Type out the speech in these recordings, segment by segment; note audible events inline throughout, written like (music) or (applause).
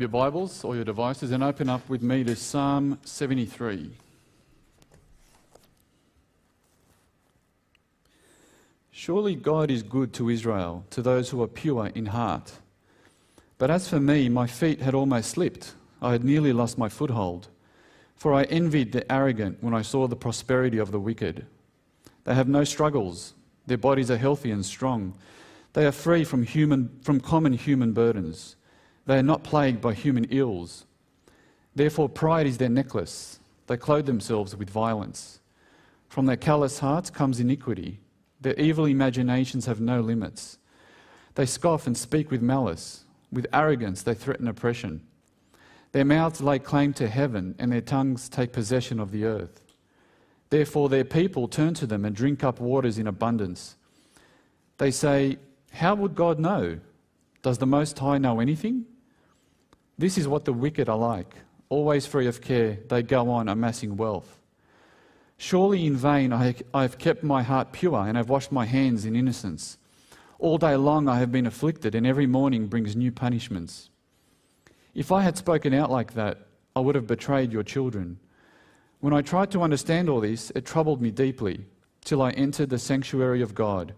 your Bibles or your devices and open up with me to Psalm 73. Surely God is good to Israel, to those who are pure in heart. But as for me, my feet had almost slipped. I had nearly lost my foothold. For I envied the arrogant when I saw the prosperity of the wicked. They have no struggles, their bodies are healthy and strong. They are free from, human, from common human burdens. They are not plagued by human ills. Therefore, pride is their necklace. They clothe themselves with violence. From their callous hearts comes iniquity. Their evil imaginations have no limits. They scoff and speak with malice. With arrogance, they threaten oppression. Their mouths lay claim to heaven, and their tongues take possession of the earth. Therefore, their people turn to them and drink up waters in abundance. They say, How would God know? Does the Most High know anything? This is what the wicked are like. Always free of care, they go on amassing wealth. Surely in vain I have kept my heart pure and have washed my hands in innocence. All day long I have been afflicted, and every morning brings new punishments. If I had spoken out like that, I would have betrayed your children. When I tried to understand all this, it troubled me deeply, till I entered the sanctuary of God.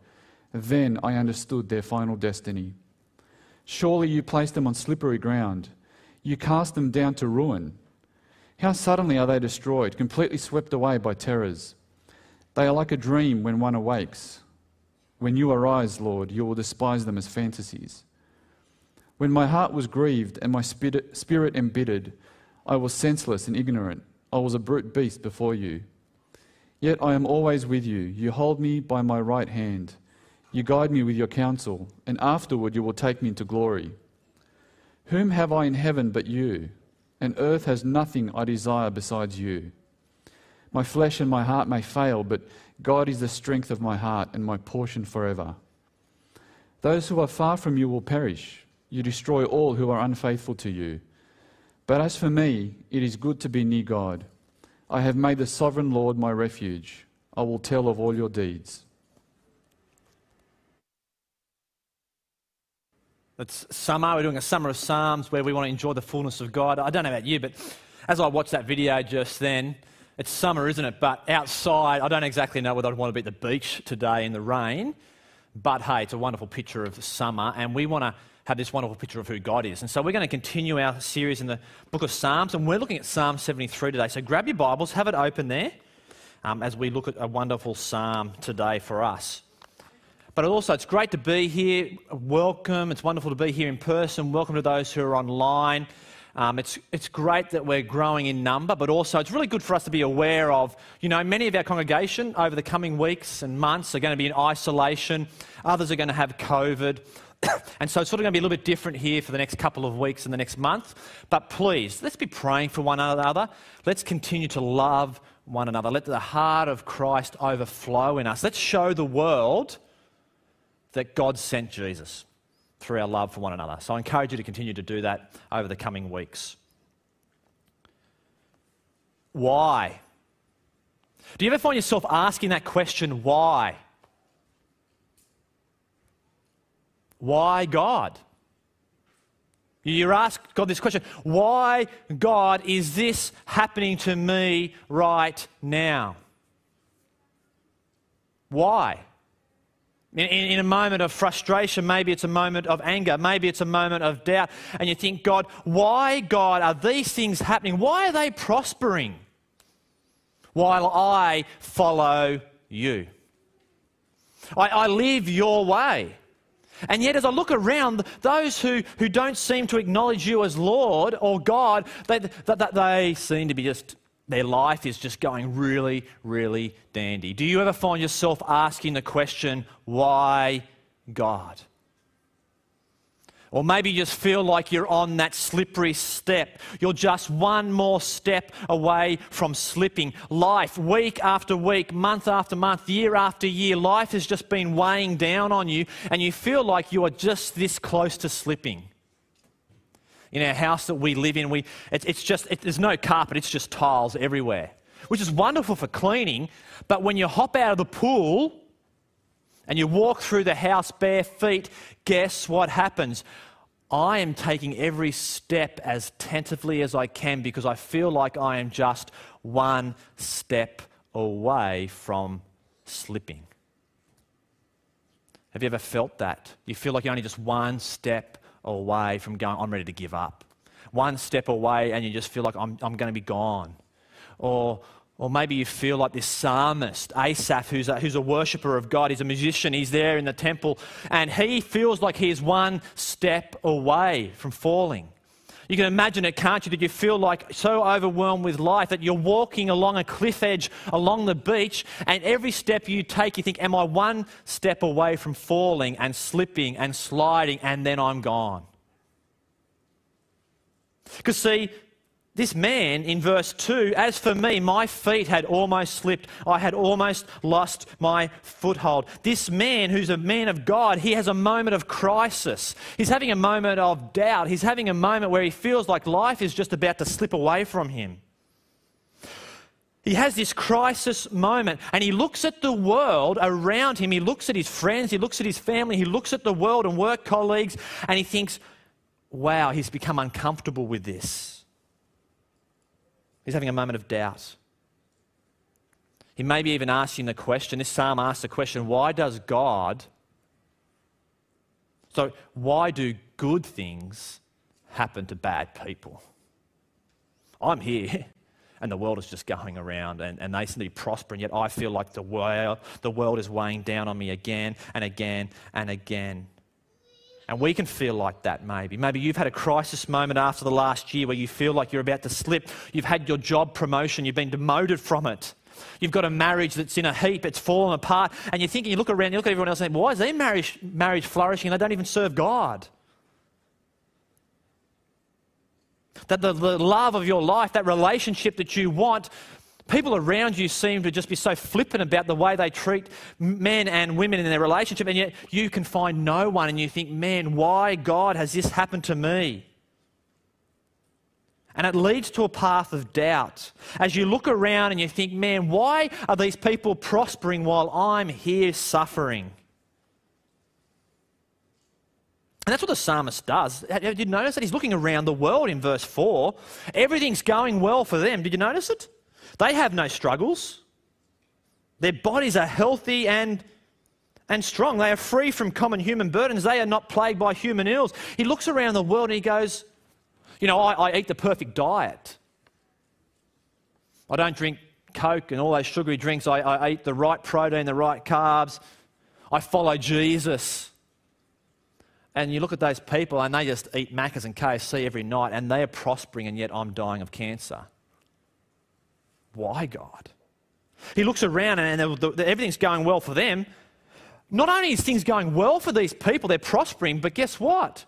Then I understood their final destiny. Surely you placed them on slippery ground. You cast them down to ruin. How suddenly are they destroyed, completely swept away by terrors. They are like a dream when one awakes. When you arise, Lord, you will despise them as fantasies. When my heart was grieved and my spirit embittered, I was senseless and ignorant. I was a brute beast before you. Yet I am always with you. You hold me by my right hand. You guide me with your counsel, and afterward you will take me into glory. Whom have I in heaven but you? And earth has nothing I desire besides you. My flesh and my heart may fail, but God is the strength of my heart and my portion forever. Those who are far from you will perish. You destroy all who are unfaithful to you. But as for me, it is good to be near God. I have made the sovereign Lord my refuge. I will tell of all your deeds. It's summer. We're doing a summer of Psalms where we want to enjoy the fullness of God. I don't know about you, but as I watched that video just then, it's summer, isn't it? But outside, I don't exactly know whether I'd want to be at the beach today in the rain. But hey, it's a wonderful picture of summer, and we want to have this wonderful picture of who God is. And so we're going to continue our series in the book of Psalms, and we're looking at Psalm 73 today. So grab your Bibles, have it open there um, as we look at a wonderful psalm today for us. But also, it's great to be here. Welcome. It's wonderful to be here in person. Welcome to those who are online. Um, it's, it's great that we're growing in number, but also it's really good for us to be aware of, you know, many of our congregation over the coming weeks and months are going to be in isolation. Others are going to have COVID. (coughs) and so it's sort of going to be a little bit different here for the next couple of weeks and the next month. But please, let's be praying for one another. Let's continue to love one another. Let the heart of Christ overflow in us. Let's show the world that God sent Jesus through our love for one another. So I encourage you to continue to do that over the coming weeks. Why? Do you ever find yourself asking that question, why? Why God? You ask God this question why, God, is this happening to me right now? Why? In, in, a moment of frustration, maybe it's a moment of anger, maybe it's a moment of doubt, and you think, God, why, God, are these things happening? Why are they prospering while I follow you? I, I live your way. And yet, as I look around, those who, who don't seem to acknowledge you as Lord or God, they, they, they seem to be just their life is just going really, really dandy. Do you ever find yourself asking the question, why God? Or maybe you just feel like you're on that slippery step. You're just one more step away from slipping. Life, week after week, month after month, year after year, life has just been weighing down on you, and you feel like you are just this close to slipping in our house that we live in, we, it, it's just, it, there's no carpet, it's just tiles everywhere, which is wonderful for cleaning. But when you hop out of the pool and you walk through the house bare feet, guess what happens? I am taking every step as tentatively as I can because I feel like I am just one step away from slipping. Have you ever felt that? You feel like you're only just one step away from going, I'm ready to give up. One step away, and you just feel like I'm, I'm going to be gone. Or, or maybe you feel like this psalmist, Asaph, who's a, who's a worshiper of God. He's a musician, he's there in the temple, and he feels like he is one step away from falling. You can imagine it, can't you, that you feel like so overwhelmed with life that you're walking along a cliff edge along the beach, and every step you take, you think, Am I one step away from falling and slipping and sliding, and then I'm gone? Because, see, this man in verse 2, as for me, my feet had almost slipped. I had almost lost my foothold. This man, who's a man of God, he has a moment of crisis. He's having a moment of doubt. He's having a moment where he feels like life is just about to slip away from him. He has this crisis moment and he looks at the world around him. He looks at his friends, he looks at his family, he looks at the world and work colleagues, and he thinks, wow, he's become uncomfortable with this. He's having a moment of doubt. He may be even asking the question this psalm asks the question why does God, so why do good things happen to bad people? I'm here (laughs) and the world is just going around and, and they seem to be prospering, yet I feel like the world, the world is weighing down on me again and again and again. And we can feel like that maybe. Maybe you've had a crisis moment after the last year where you feel like you're about to slip. You've had your job promotion, you've been demoted from it. You've got a marriage that's in a heap, it's fallen apart, and you're thinking, you look around, you look at everyone else and think, why is their marriage, marriage flourishing and they don't even serve God? That the, the love of your life, that relationship that you want, people around you seem to just be so flippant about the way they treat men and women in their relationship, and yet you can find no one, and you think, man, why, God, has this happened to me? And it leads to a path of doubt. As you look around and you think, man, why are these people prospering while I'm here suffering? And that's what the psalmist does. Did you notice that he's looking around the world in verse 4? Everything's going well for them. Did you notice it? They have no struggles. Their bodies are healthy and, and strong. They are free from common human burdens. They are not plagued by human ills. He looks around the world and he goes, You know, I, I eat the perfect diet. I don't drink Coke and all those sugary drinks. I, I eat the right protein, the right carbs. I follow Jesus. And you look at those people and they just eat Maccas and KFC every night and they are prospering, and yet I'm dying of cancer. Why, God? He looks around and everything's going well for them. Not only is things going well for these people, they're prospering, but guess what?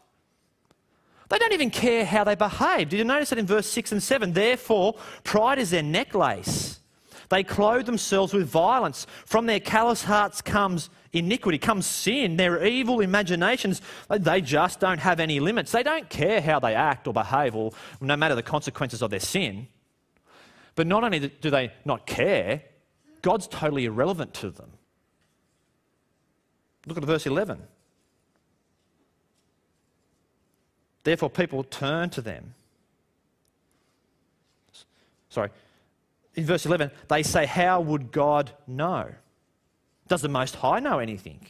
They don't even care how they behave. Did you notice that in verse 6 and 7? Therefore, pride is their necklace. They clothe themselves with violence. From their callous hearts comes iniquity, comes sin. Their evil imaginations, they just don't have any limits. They don't care how they act or behave, or no matter the consequences of their sin. But not only do they not care, God's totally irrelevant to them. Look at verse 11. Therefore, people turn to them. Sorry. In verse 11, they say, How would God know? Does the Most High know anything?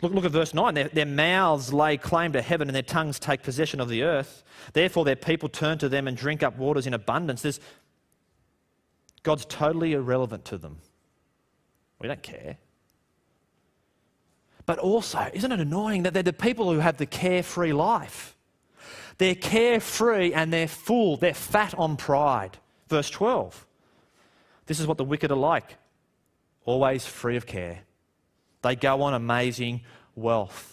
Look, look at verse 9. Their, their mouths lay claim to heaven and their tongues take possession of the earth. Therefore, their people turn to them and drink up waters in abundance. There's, God's totally irrelevant to them. We don't care. But also, isn't it annoying that they're the people who have the carefree life? They're carefree and they're full, they're fat on pride. Verse 12. This is what the wicked are like always free of care they go on amazing wealth.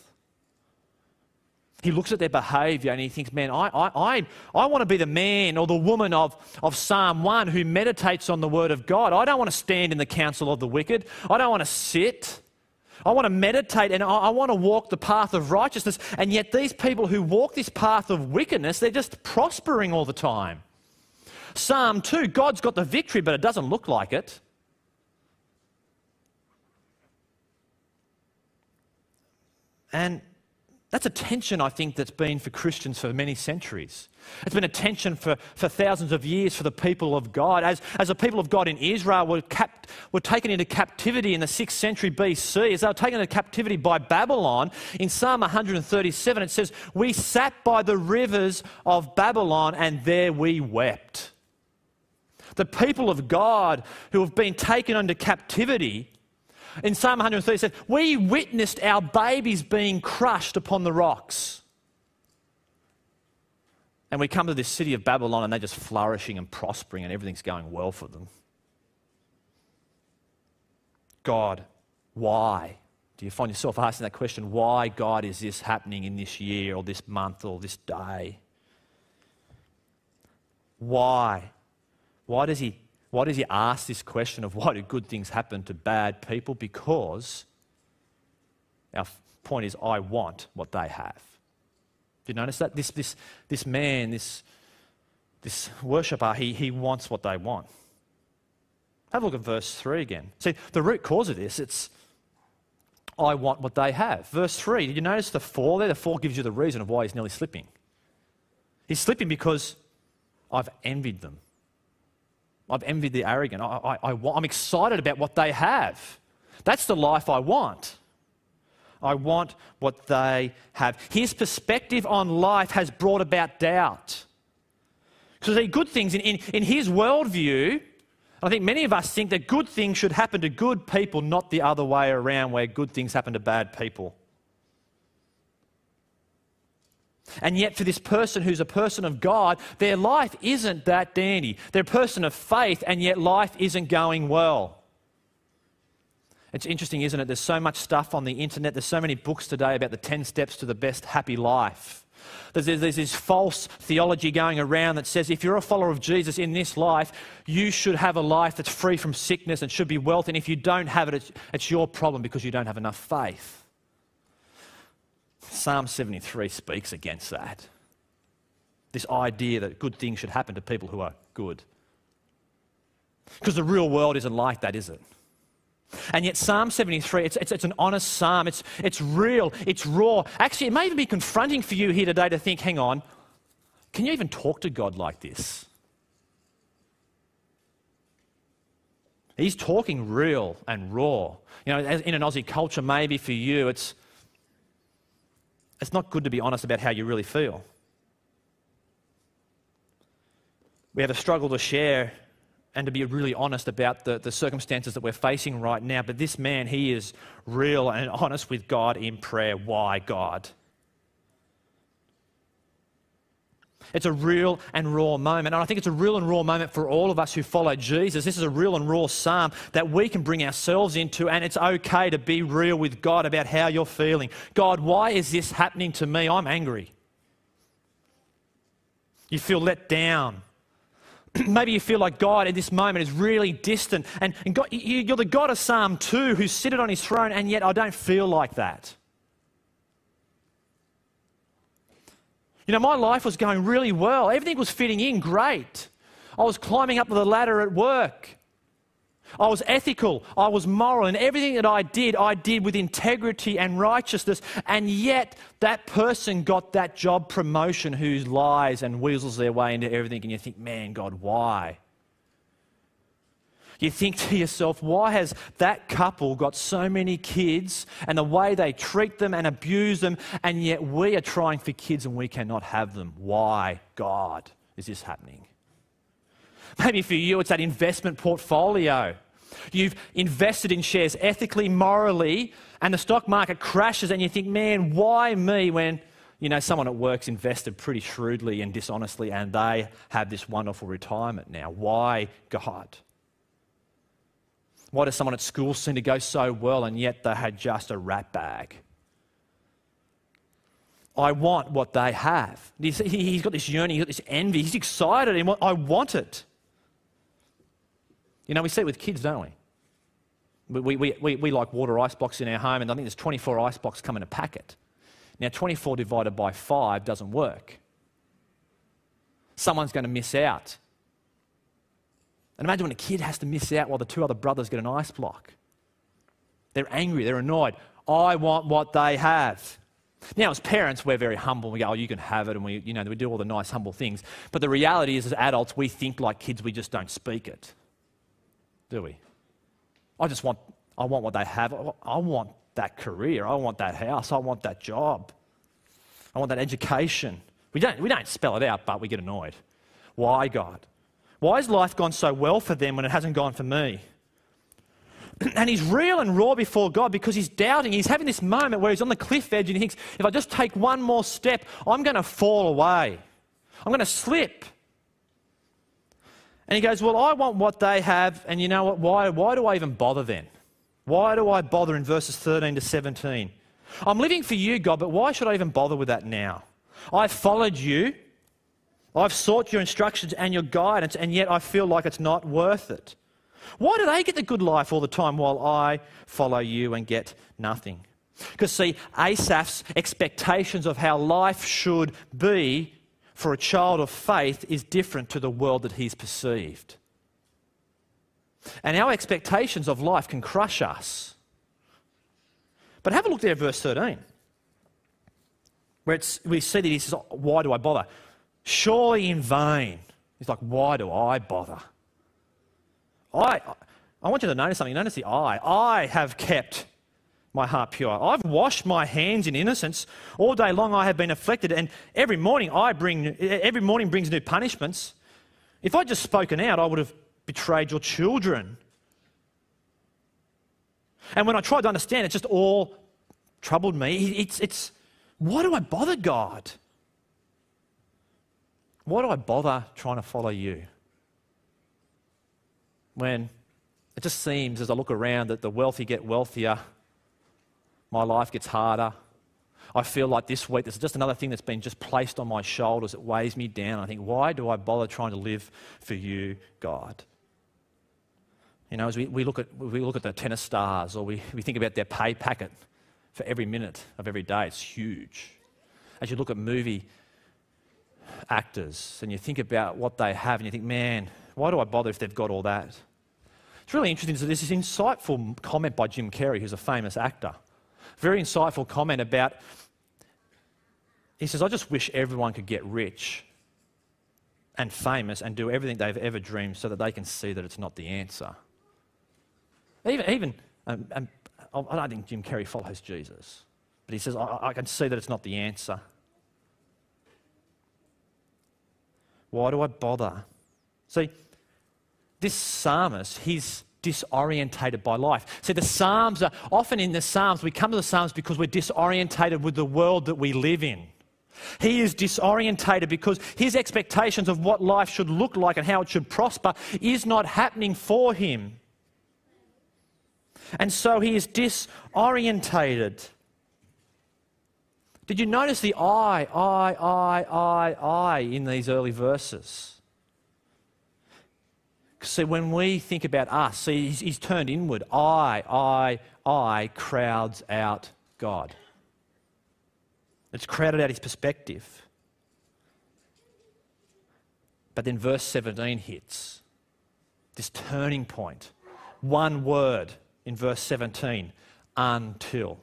He looks at their behavior and he thinks, man, I, I, I, I want to be the man or the woman of, of Psalm 1 who meditates on the word of God. I don't want to stand in the counsel of the wicked. I don't want to sit. I want to meditate and I, I want to walk the path of righteousness. And yet, these people who walk this path of wickedness, they're just prospering all the time. Psalm 2 God's got the victory, but it doesn't look like it. And That's a tension, I think, that's been for Christians for many centuries. It's been a tension for, for thousands of years for the people of God. As, as the people of God in Israel were, capt, were taken into captivity in the 6th century BC, as they were taken into captivity by Babylon, in Psalm 137 it says, We sat by the rivers of Babylon and there we wept. The people of God who have been taken into captivity in Psalm 130 says, We witnessed our babies being crushed upon the rocks. And we come to this city of Babylon and they're just flourishing and prospering and everything's going well for them. God, why? Do you find yourself asking that question? Why, God, is this happening in this year or this month or this day? Why? Why does he why does he ask this question of why do good things happen to bad people? Because our point is, I want what they have. Do you notice that? This, this, this man, this, this worshipper, he, he wants what they want. Have a look at verse 3 again. See, the root cause of this, it's I want what they have. Verse 3, did you notice the 4 there? The 4 gives you the reason of why he's nearly slipping. He's slipping because I've envied them. I've envied the arrogant. I, I, I, I'm excited about what they have. That's the life I want. I want what they have. His perspective on life has brought about doubt. Because see, good things in, in, in his worldview, I think many of us think that good things should happen to good people, not the other way around, where good things happen to bad people. And yet, for this person who's a person of God, their life isn't that dandy. They're a person of faith, and yet life isn't going well. It's interesting, isn't it? There's so much stuff on the internet. There's so many books today about the 10 steps to the best happy life. There's, there's, this false theology going around that says if you're a follower of Jesus in this life, you should have a life that's free from sickness and should be wealth. And if you don't have it, it's, it's your problem because you don't have enough faith. Psalm 73 speaks against that. This idea that good things should happen to people who are good. Because the real world isn't like that, is it? And yet, Psalm 73, it's, it's, it's, an honest psalm. It's, it's real. It's raw. Actually, it may even be confronting for you here today to think hang on, can you even talk to God like this? He's talking real and raw. You know, in an Aussie culture, maybe for you, it's, it's not good to be honest about how you really feel. We have a struggle to share and to be really honest about the, the circumstances that we're facing right now. But this man, he is real and honest with God in prayer. Why, God? It's a real and raw moment. And I think it's a real and raw moment for all of us who follow Jesus. This is a real and raw psalm that we can bring ourselves into, and it's okay to be real with God about how you're feeling. God, why is this happening to me? I'm angry. You feel let down. (clears throat) Maybe you feel like God at this moment is really distant. And, and God, you're the God of Psalm 2 who's seated on his throne, and yet I don't feel like that. You know, my life was going really well. Everything was fitting in great. I was climbing up the ladder at work. I was ethical, I was moral, and everything that I did, I did with integrity and righteousness. And yet, that person got that job promotion who lies and weasels their way into everything. And you think, man, God, why? You think to yourself, why has that couple got so many kids and the way they treat them and abuse them, and yet we are trying for kids and we cannot have them? Why, God, is this happening? Maybe for you, it's that investment portfolio. You've invested in shares ethically, morally, and the stock market crashes, and you think, man, why me when you know, someone at work's invested pretty shrewdly and dishonestly, and they have this wonderful retirement now. Why God? Why does someone at school seem to go so well and yet they had just a rat bag? I want what they have. He's got this yearning, he's got this envy, he's excited, and I want it. You know, we see it with kids, don't we? We, we, we, we like water ice blocks in our home, and I think there's 24 ice blocks come in a packet. Now, 24 divided by 5 doesn't work. Someone's going to miss out. And imagine when a kid has to miss out while the two other brothers get an ice block. They're angry, they're annoyed. I want what they have. Now, as parents, we're very humble. We go, oh, you can have it, and we, you know, we do all the nice, humble things. But the reality is, as adults, we think like kids, we just don't speak it. Do we? I just want, I want what they have. I want that career. I want that house. I want that job. I want that education. We don't, we don't spell it out, but we get annoyed. Why, God? Why has life gone so well for them when it hasn't gone for me? and he's real and raw before God because he's doubting. He's having this moment where he's on the cliff edge and he thinks, if I just take one more step, I'm going to fall away. I'm going to slip. And he goes, Well, I want what they have, and you know what? Why, why do I even bother then? Why do I bother in verses 13 to 17? I'm living for you, God, but why should I even bother with that now? I've followed you, I've sought your instructions and your guidance, and yet I feel like it's not worth it. Why do they get the good life all the time while I follow you and get nothing? Because, see, Asaph's expectations of how life should be for a child of faith is different to the world that he's perceived. And our expectations of life can crush us. But have a look there at verse 13, where we see that he says, Why do I bother? Surely in vain. He's like, Why do I bother? I, I want you to notice something. Notice the I. I have kept my heart pure. I've washed my hands in innocence. All day long I have been afflicted, and every morning I bring every morning brings new punishments. If I'd just spoken out, I would have betrayed your children. And when I tried to understand, it just all troubled me. It's, it's why do I bother God? Why do I bother trying to follow you? when it just seems as I look around that the wealthy get wealthier, my life gets harder. I feel like this week, this is just another thing that's been just placed on my shoulders. It weighs me down. I think, why do I bother trying to live for you, God? You know, as we, we, look, at, we look at the tennis stars or we, we think about their pay packet for every minute of every day, it's huge. As you look at movie actors and you think about what they have and you think, man, why do I bother if they've got all that? It's really interesting. So there's this insightful comment by Jim Carrey, who's a famous actor. Very insightful comment about, he says, I just wish everyone could get rich and famous and do everything they've ever dreamed so that they can see that it's not the answer. Even, even um, um, I don't think Jim Carrey follows Jesus, but he says, I, I can see that it's not the answer. Why do I bother? See, this psalmist, he's disorientated by life. See, the Psalms are often in the Psalms, we come to the Psalms because we're disorientated with the world that we live in. He is disorientated because his expectations of what life should look like and how it should prosper is not happening for him. And so he is disorientated. Did you notice the I, I, I, I, I in these early verses? See, when we think about us, see, he's, he's turned inward. I, I, I crowds out God. It's crowded out his perspective. But then verse 17 hits this turning point. One word in verse 17 until.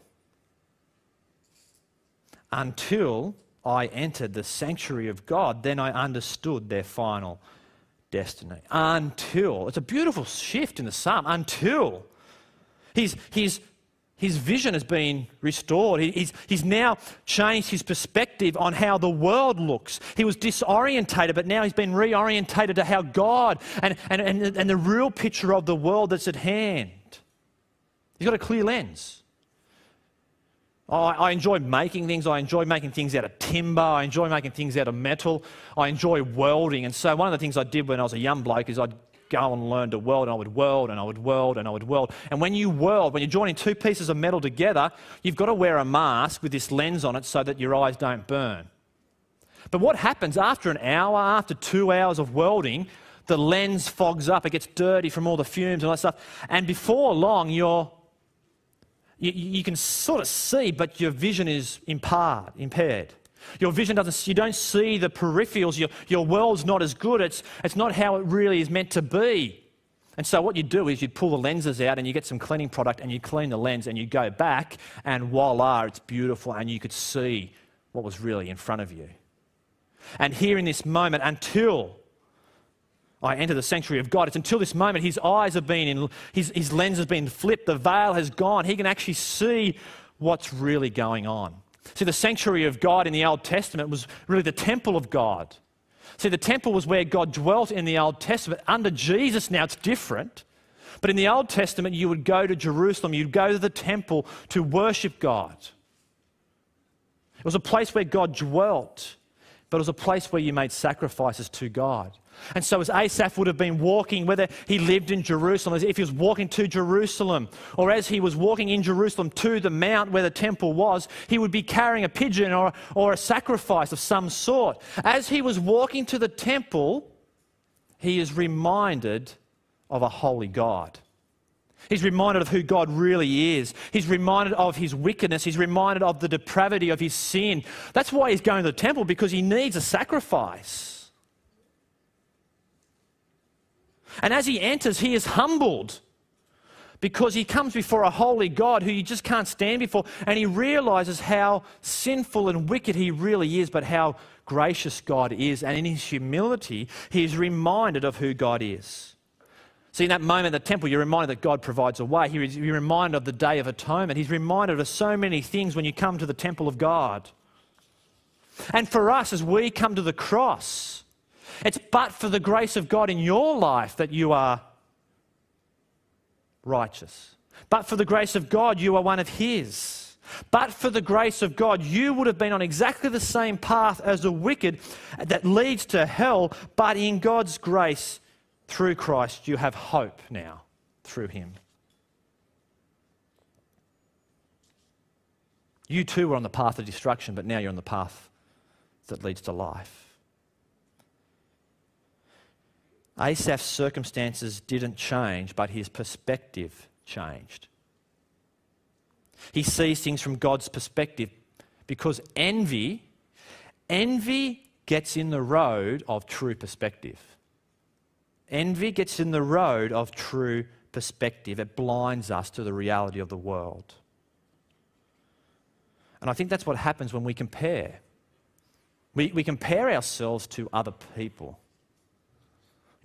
Until I entered the sanctuary of God, then I understood their final destiny. Until. It's a beautiful shift in the psalm. Until. His, his, his vision has been restored. He, he's, he's now changed his perspective on how the world looks. He was disorientated, but now he's been reorientated to how God and, and, and, and the real picture of the world that's at hand. He's got a clear lens. I, enjoy making things. I enjoy making things out of timber. I enjoy making things out of metal. I enjoy welding. And so, one of the things I did when I was a young bloke is I'd go and learn to weld, and I would weld, and I would weld, and I would weld. And when you weld, when you're joining two pieces of metal together, you've got to wear a mask with this lens on it so that your eyes don't burn. But what happens after an hour, after two hours of welding, the lens fogs up, it gets dirty from all the fumes and all that stuff. And before long, you're you, you can sort of see, but your vision is impaired. impaired. Your vision doesn't, you don't see the peripherals. Your, your world's not as good. It's, it's not how it really is meant to be. And so what you do is you'd pull the lenses out and you get some cleaning product and you clean the lens and you go back and voila, it's beautiful and you could see what was really in front of you. And here in this moment, until I enter the sanctuary of God, it's until this moment his eyes have been in, his, his lens has been flipped, the veil has gone. He can actually see what's really going on. See, the sanctuary of God in the Old Testament was really the temple of God. See, the temple was where God dwelt in the Old Testament. Under Jesus now it's different. But in the Old Testament, you would go to Jerusalem, you'd go to the temple to worship God. It was a place where God dwelt, but it was a place where you made sacrifices to God. And so, as Asaph would have been walking, whether he lived in Jerusalem, if he was walking to Jerusalem, or as he was walking in Jerusalem to the mount where the temple was, he would be carrying a pigeon or, or a sacrifice of some sort. As he was walking to the temple, he is reminded of a holy God. He's reminded of who God really is. He's reminded of his wickedness. He's reminded of the depravity of his sin. That's why he's going to the temple, because he needs a sacrifice. And as he enters, he is humbled because he comes before a holy God who you just can't stand before, and he realizes how sinful and wicked he really is, but how gracious God is. And in his humility, he is reminded of who God is. See, in that moment in the temple, you're reminded that God provides a way. You're reminded of the Day of Atonement. He's reminded of so many things when you come to the temple of God. And for us, as we come to the cross, it's but for the grace of God in your life that you are righteous. But for the grace of God, you are one of His. But for the grace of God, you would have been on exactly the same path as the wicked that leads to hell. But in God's grace, through Christ, you have hope now through Him. You too were on the path of destruction, but now you're on the path that leads to life. Asaph's circumstances didn't change, but his perspective changed. He sees things from God's perspective because envy, envy gets in the road of true perspective. Envy gets in the road of true perspective. It blinds us to the reality of the world. And I think that's what happens when we compare. We, we compare ourselves to other people.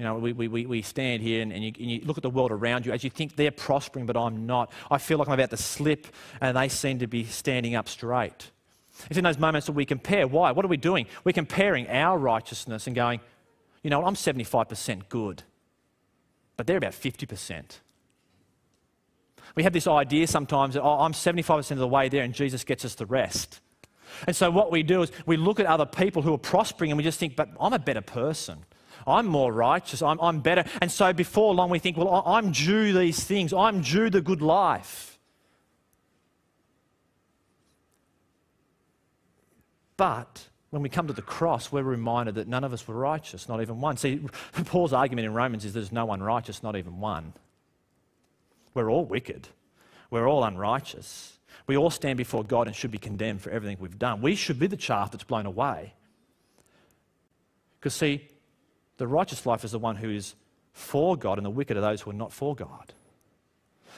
You know, we, we, we stand here and, and, you, and, you, look at the world around you as you think they're prospering, but I'm not. I feel like I'm about to slip, and they seem to be standing up straight. It's in those moments that we compare. Why? What are we doing? We're comparing our righteousness and going, you know, I'm 75% good, but they're about 50%. We have this idea sometimes that, oh, I'm 75% of the way there, and Jesus gets us the rest. And so what we do is we look at other people who are prospering and we just think, but I'm a better person. I'm more righteous, I'm, I'm better. And so before long, we think, well, I'm due these things, I'm due the good life. But when we come to the cross, we're reminded that none of us were righteous, not even one. See, (laughs) Paul's argument in Romans is there's no one righteous, not even one. We're all wicked, we're all unrighteous. We all stand before God and should be condemned for everything we've done. We should be the chaff that's blown away. Because, see, the righteous life is the one who is for God, and the wicked are those who are not for God.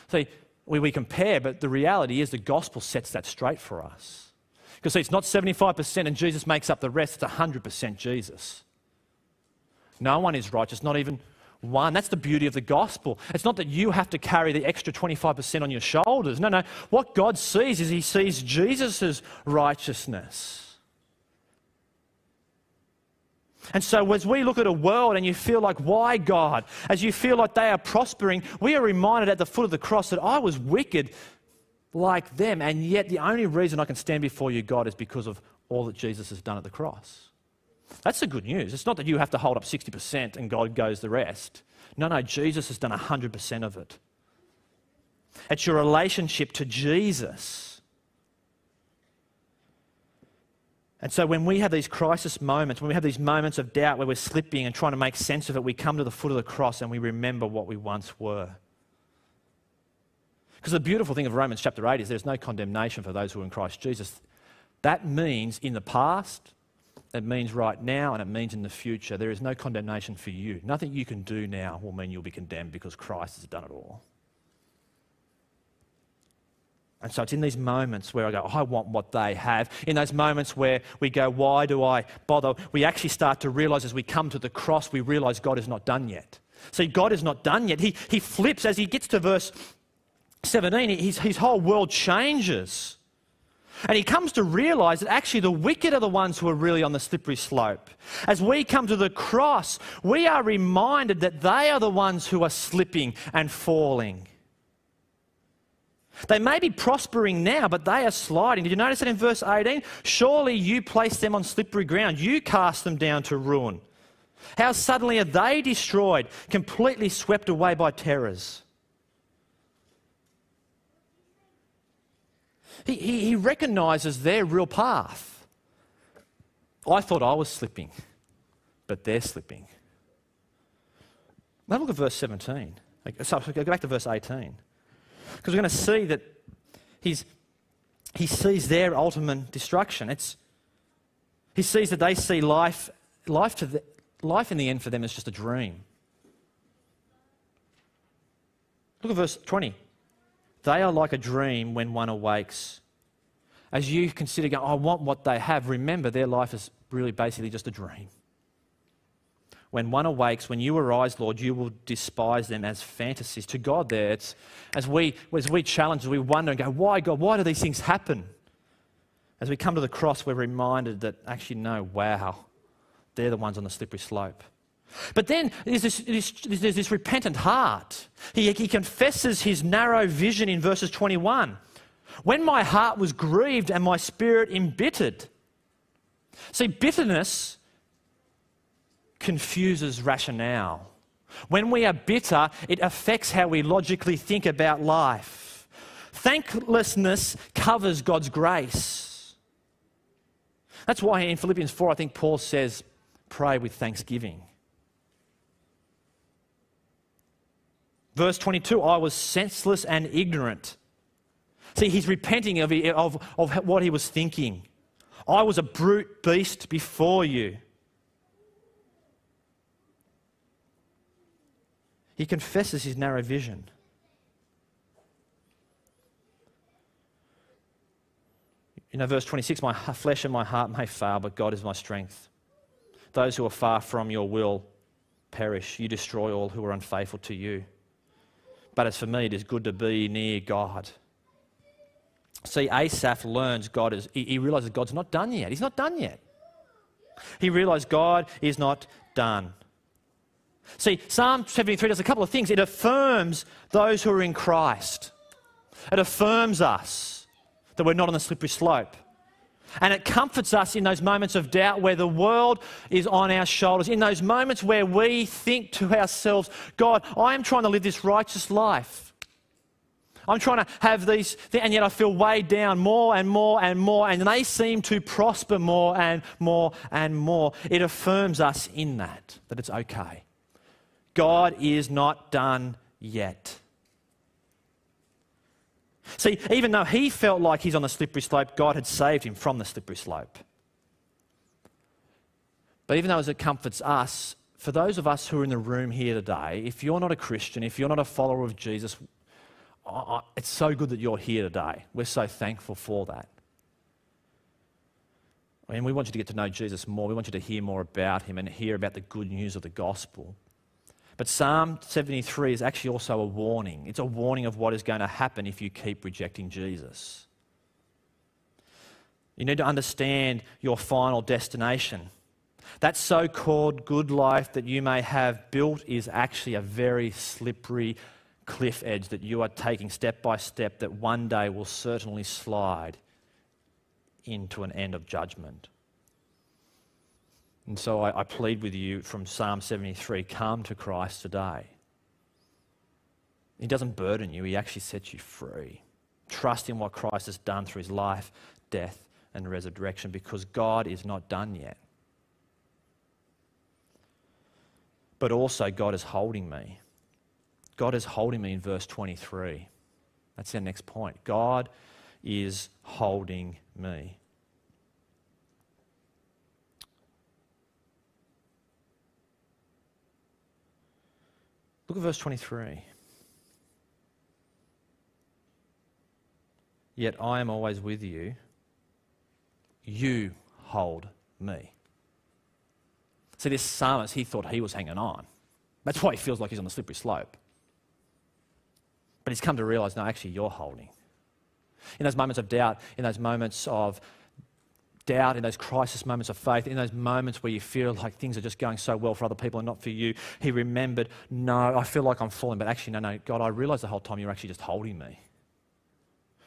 See, we, we compare, but the reality is the gospel sets that straight for us. Because see, it's not 75% and Jesus makes up the rest, it's 100% Jesus. No one is righteous, not even one. That's the beauty of the gospel. It's not that you have to carry the extra 25% on your shoulders. No, no. What God sees is He sees Jesus' righteousness. And so, as we look at a world and you feel like, why God? As you feel like they are prospering, we are reminded at the foot of the cross that I was wicked like them, and yet the only reason I can stand before you, God, is because of all that Jesus has done at the cross. That's the good news. It's not that you have to hold up 60% and God goes the rest. No, no, Jesus has done 100% of it. It's your relationship to Jesus And so when we have these crisis moments, when we have these moments of doubt where we're slipping and trying to make sense of it, we come to the foot of the cross and we remember what we once were. Because the beautiful thing of Romans chapter 8 is there's no condemnation for those who are in Christ Jesus. That means in the past, It means right now and it means in the future. There is no condemnation for you. Nothing you can do now will mean you'll be condemned because Christ has done it all. And so it's in these moments where I go, I want what they have. In those moments where we go, why do I bother? We actually start to realize as we come to the cross, we realize God is not done yet. See, God is not done yet. He, he flips as he gets to verse 17, his, his whole world changes. And he comes to realize that actually the wicked are the ones who are really on the slippery slope. As we come to the cross, we are reminded that they are the ones who are slipping and falling. They may be prospering now, but they are sliding. Did you notice that in verse 18? Surely you place them on slippery ground, you cast them down to ruin. How suddenly are they destroyed, completely swept away by terrors? He, he, he recognizes their real path. I thought I was slipping, but they're slipping. Now look at verse 17. So go back to verse 18. Because we're going to see that he's, he sees their ultimate destruction. It's, he sees that they see life, life, to the, life in the end for them is just a dream. Look at verse 20. They are like a dream when one awakes. As you consider, going, I want what they have, remember their life is really basically just a dream. When one awakes, when you arise, Lord, you will despise them as fantasies. To God, there, it's as we, as we challenge, we wonder and go, Why, God, why do these things happen? As we come to the cross, we're reminded that actually, no, wow, they're the ones on the slippery slope. But then there's this, this, there's this repentant heart. He, he confesses his narrow vision in verses 21. When my heart was grieved and my spirit embittered. See, bitterness confuses rationale. When we are bitter, it affects how we logically think about life. Thanklessness covers God's grace. That's why in Philippians 4, I think Paul says, pray with thanksgiving. Verse 22 I was senseless and ignorant. See, he's repenting of, of, of what he was thinking. I was a brute beast before you. He confesses his narrow vision. You know, verse 26 My flesh and my heart may fail, but God is my strength. Those who are far from your will perish. You destroy all who are unfaithful to you. But as for me, it is good to be near God. See, Asaph learns God is, he, he realizes God's not done yet. He's not done yet. He realized God is not done. See, Psalm 73 does a couple of things. It affirms those who are in Christ, it affirms us that we're not on the slippery slope. And it comforts us in those moments of doubt where the world is on our shoulders, in those moments where we think to ourselves, God, I am trying to live this righteous life. I'm trying to have these, and yet I feel weighed down more and more and more, and they seem to prosper more and more and more. It affirms us in that, that it's okay. God is not done yet. See, even though he felt like he's on the slippery slope, God had saved him from the slippery slope. But even though it comforts us, for those of us who are in the room here today, if you're not a Christian, if you're not a follower of Jesus, it's so good that you're here today. We're so thankful for that. I mean, we want you to get to know Jesus more. We want you to hear more about him and hear about the good news of the gospel. But Psalm 73 is actually also a warning. It's a warning of what is going to happen if you keep rejecting Jesus. You need to understand your final destination. That so called good life that you may have built is actually a very slippery cliff edge that you are taking step by step that one day will certainly slide into an end of judgment. And so I, I plead with you from Psalm 73 come to Christ today. He doesn't burden you, He actually sets you free. Trust in what Christ has done through His life, death, and resurrection because God is not done yet. But also, God is holding me. God is holding me in verse 23. That's our next point. God is holding me. Look at verse 23. Yet I am always with you. You hold me. See, this psalmist, he thought he was hanging on. That's why he feels like he's on the slippery slope. But he's come to realize no, actually, you're holding. In those moments of doubt, in those moments of doubt, in those crisis moments of faith, in those moments where you feel like things are just going so well for other people and not for you, he remembered, no, I feel like I'm falling, but actually, no, no, God, I realize the whole time you're actually just holding me.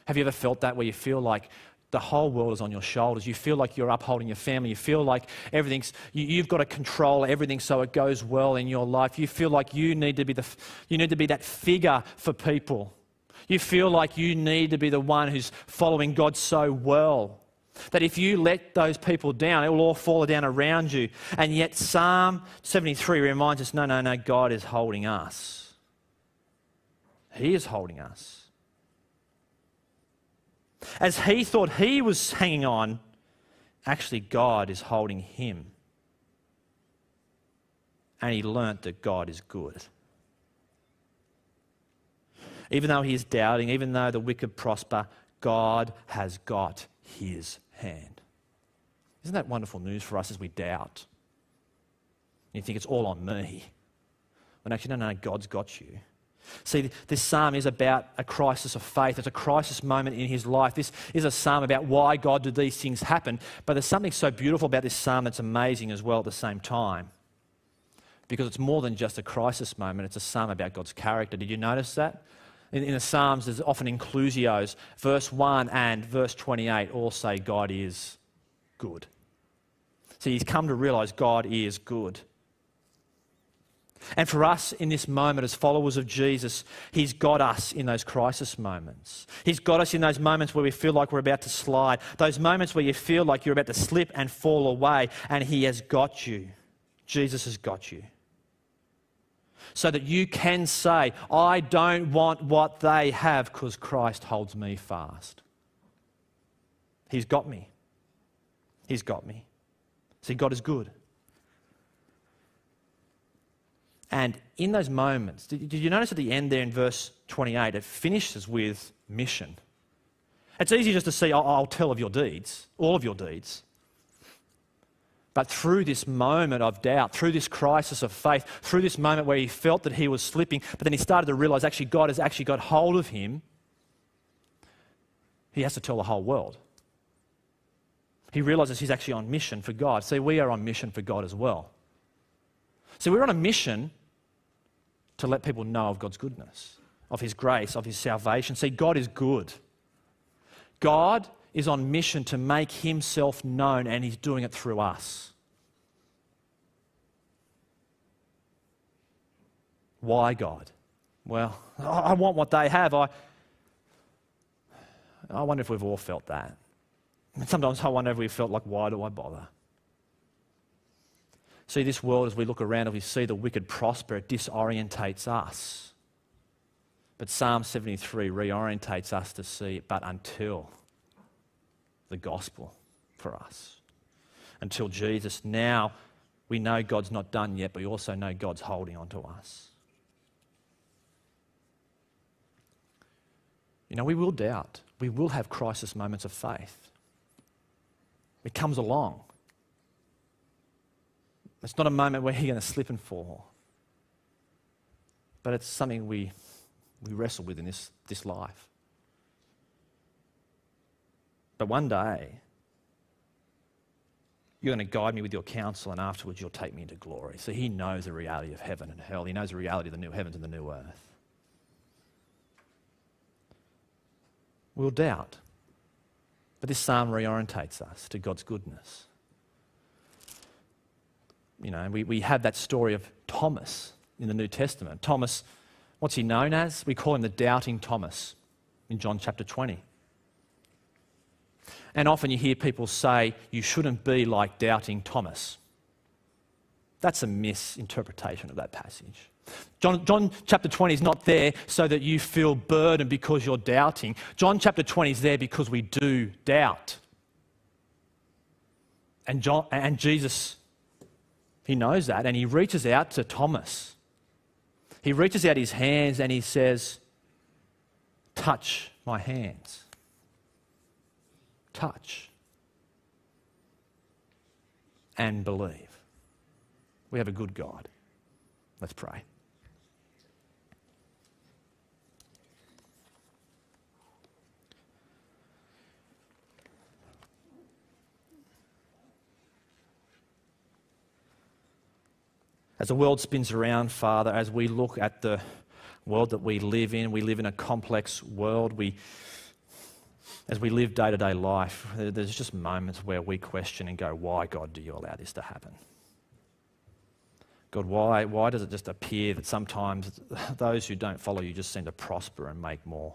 Have you ever felt that where you feel like the whole world is on your shoulders. You feel like you're upholding your family. You feel like everything's, you, have got to control everything so it goes well in your life. You feel like you need to be, the, you need to be that figure for people. You feel like you need to be the one who's following God so well that if you let those people down, it will all fall down around you. And yet, Psalm 73 reminds us no, no, no, God is holding us. He is holding us. As he thought he was hanging on, actually, God is holding him. And he learnt that God is good. Even though he is doubting, even though the wicked prosper, God has got his hand. Isn't that wonderful news for us as we doubt? You think it's all on me. When actually, no, no, God's got you. See, this psalm is about a crisis of faith. It's a crisis moment in his life. This is a psalm about why God did these things happen. But there's something so beautiful about this psalm that's amazing as well at the same time. Because it's more than just a crisis moment, it's a psalm about God's character. Did you notice that? In, in the Psalms, there's often inclusios. Verse 1 and verse 28 all say God is good. So he's come to realize God is good. And for us in this moment, as followers of Jesus, He's got us in those crisis moments. He's got us in those moments where we feel like we're about to slide, those moments where you feel like you're about to slip and fall away, and He has got you. Jesus has got you. So that you can say, I don't want what they have because Christ holds me fast. He's got me. He's got me. See, God is good. And in those moments, did, you notice at the end there in verse 28, it finishes with mission? It's easy just to see, I'll, I'll tell of your deeds, all of your deeds. But through this moment of doubt, through this crisis of faith, through this moment where he felt that he was slipping, but then he started to realize actually God has actually got hold of him, he has to tell the whole world. He realizes he's actually on mission for God. See, we are on mission for God as well. So we're on a mission to let people know of God's goodness, of His grace, of His salvation. See, God is good. God is on mission to make Himself known, and He's doing it through us. Why God? Well, I want what they have. I, I wonder if we've all felt that. Sometimes I wonder if we've felt like, why do I bother? See, this world, as we look around and we see the wicked prosper, it disorientates us. But Psalm 73 reorientates us to see, but until the gospel for us, until Jesus, now we know God's not done yet, but we also know God's holding on to us. You know, we will doubt. We will have crisis moments of faith. It comes along. It's not a moment where you're going to slip and fall. But it's something we, we wrestle with in this, this life. But one day, you're going to guide me with your counsel, and afterwards, you'll take me into glory. So he knows the reality of heaven and hell. He knows the reality of the new heavens and the new earth. We'll doubt. But this psalm reorientates us to God's goodness you know, we, we have that story of Thomas in the New Testament. Thomas, what's he known as? We call him the doubting Thomas in John chapter 20. And often you hear people say, you shouldn't be like doubting Thomas. That's a misinterpretation of that passage. John, John, chapter 20 is not there so that you feel burdened because you're doubting. John chapter 20 is there because we do doubt. And, John, and Jesus he knows that, and he reaches out to Thomas. He reaches out his hands and he says, Touch my hands. Touch. And believe. We have a good God. Let's pray. As the world spins around, Father, as we look at the world that we live in, we live in a complex world. We, as we live day to day life, there's just moments where we question and go, Why, God, do you allow this to happen? God, why, why does it just appear that sometimes (laughs) those who don't follow you just seem to prosper and make more?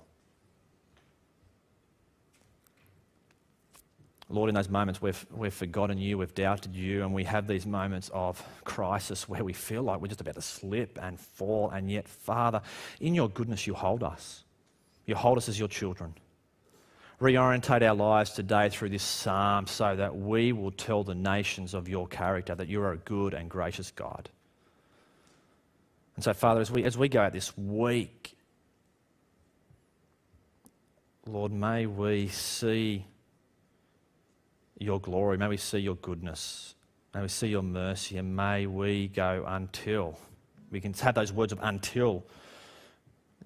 Lord, in those moments we've, we've forgotten you, we've doubted you, and we have these moments of crisis where we feel like we're just about to slip and fall, and yet, Father, in your goodness, you hold us. You hold us as your children. Reorientate our lives today through this psalm so that we will tell the nations of your character that you are a good and gracious God. And so, Father, as we, as we go out this week, Lord, may we see your glory. May we see your goodness. May we see your mercy. And may we go until we can have those words of until,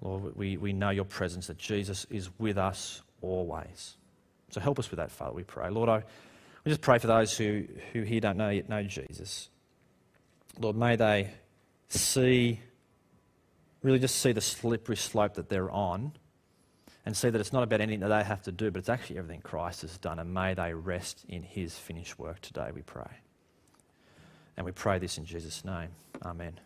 Lord, we, we know your presence, that Jesus is with us always. So help us with that, Father, we pray. Lord, I we just pray for those who, who here don't know yet know Jesus. Lord, may they see, really just see the slippery slope that they're on and see that it's not about anything that they have to do, but it's actually everything Christ has done. And may they rest in his finished work today, we pray. And we pray this in Jesus' name. Amen.